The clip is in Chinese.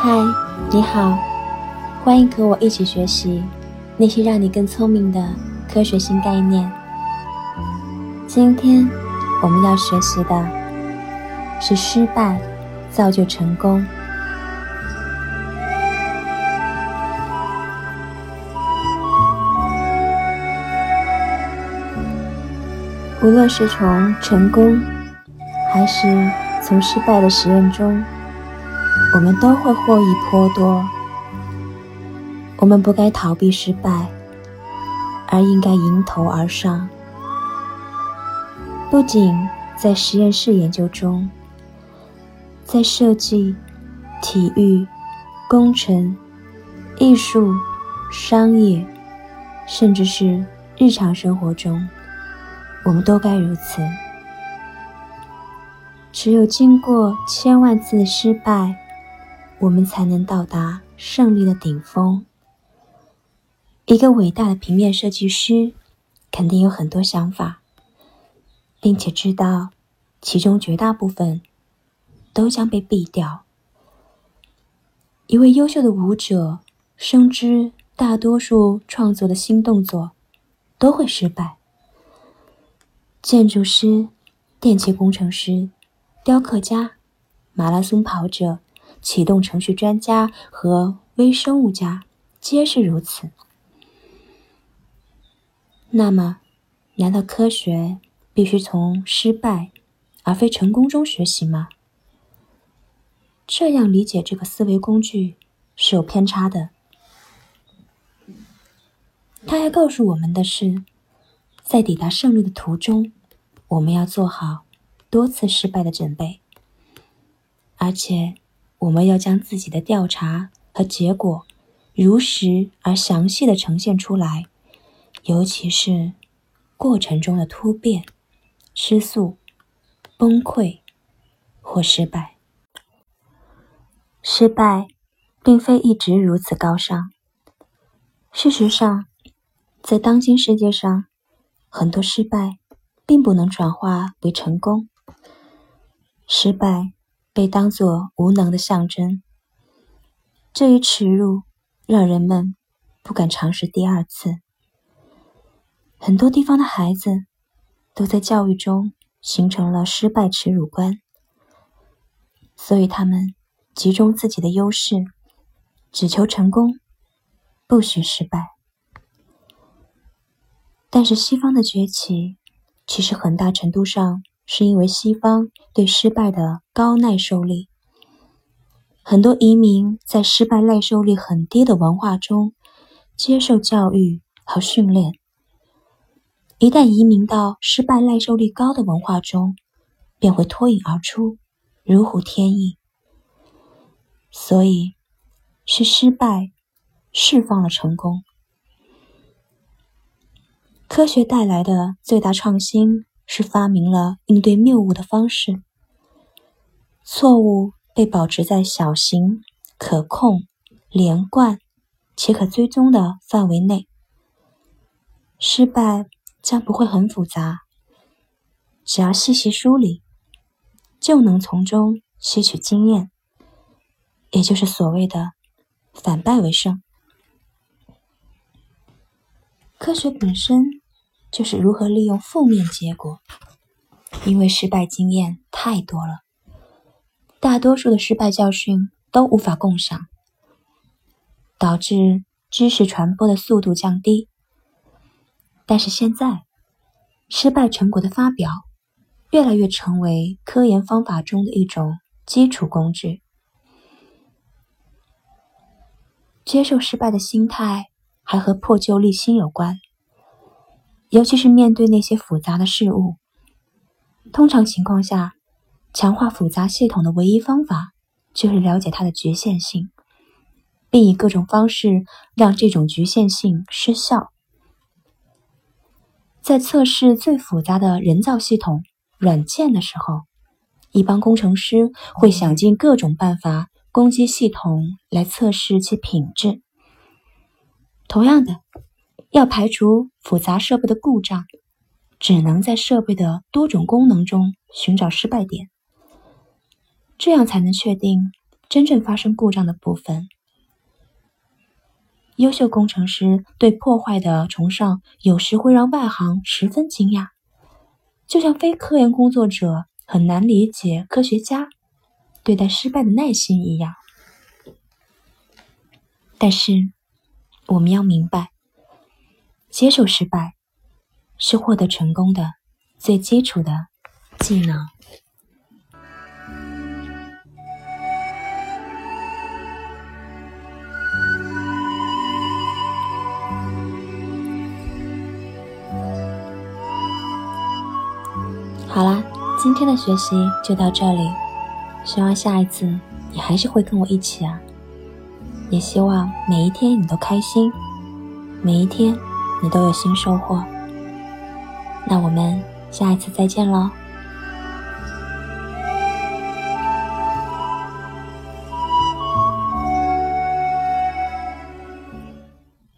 嗨你好，欢迎和我一起学习那些让你更聪明的科学新概念。今天我们要学习的是失败造就成功。无论是从成功，还是从失败的实验中，我们都会获益颇多。我们不该逃避失败，而应该迎头而上。不仅在实验室研究中，在设计、体育、工程、艺术、商业，甚至是日常生活中。我们都该如此。只有经过千万次的失败，我们才能到达胜利的顶峰。一个伟大的平面设计师肯定有很多想法，并且知道其中绝大部分都将被毙掉。一位优秀的舞者深知，大多数创作的新动作都会失败。建筑师、电气工程师、雕刻家、马拉松跑者、启动程序专家和微生物家皆是如此。那么，难道科学必须从失败而非成功中学习吗？这样理解这个思维工具是有偏差的。他还告诉我们的是，在抵达胜利的途中。我们要做好多次失败的准备，而且我们要将自己的调查和结果如实而详细的呈现出来，尤其是过程中的突变、失速、崩溃或失败。失败并非一直如此高尚。事实上，在当今世界上，很多失败。并不能转化为成功，失败被当作无能的象征。这一耻辱让人们不敢尝试第二次。很多地方的孩子都在教育中形成了失败耻辱观，所以他们集中自己的优势，只求成功，不许失败。但是西方的崛起。其实很大程度上是因为西方对失败的高耐受力。很多移民在失败耐受力很低的文化中接受教育和训练，一旦移民到失败耐受力高的文化中，便会脱颖而出，如虎添翼。所以，是失败释放了成功。科学带来的最大创新是发明了应对谬误的方式。错误被保持在小型、可控、连贯且可追踪的范围内。失败将不会很复杂，只要细细梳理，就能从中吸取经验，也就是所谓的“反败为胜”。科学本身就是如何利用负面结果，因为失败经验太多了，大多数的失败教训都无法共享，导致知识传播的速度降低。但是现在，失败成果的发表越来越成为科研方法中的一种基础工具。接受失败的心态。还和破旧立新有关，尤其是面对那些复杂的事物。通常情况下，强化复杂系统的唯一方法就是了解它的局限性，并以各种方式让这种局限性失效。在测试最复杂的人造系统软件的时候，一帮工程师会想尽各种办法攻击系统来测试其品质。同样的，要排除复杂设备的故障，只能在设备的多种功能中寻找失败点，这样才能确定真正发生故障的部分优秀工程师对破坏的崇尚，有时会让外行十分惊讶，就像非科研工作者很难理解科学家对待失败的耐心一样。但是，我们要明白，接受失败是获得成功的最基础的技能。好啦，今天的学习就到这里，希望下一次你还是会跟我一起啊！也希望每一天你都开心，每一天你都有新收获。那我们下一次再见喽！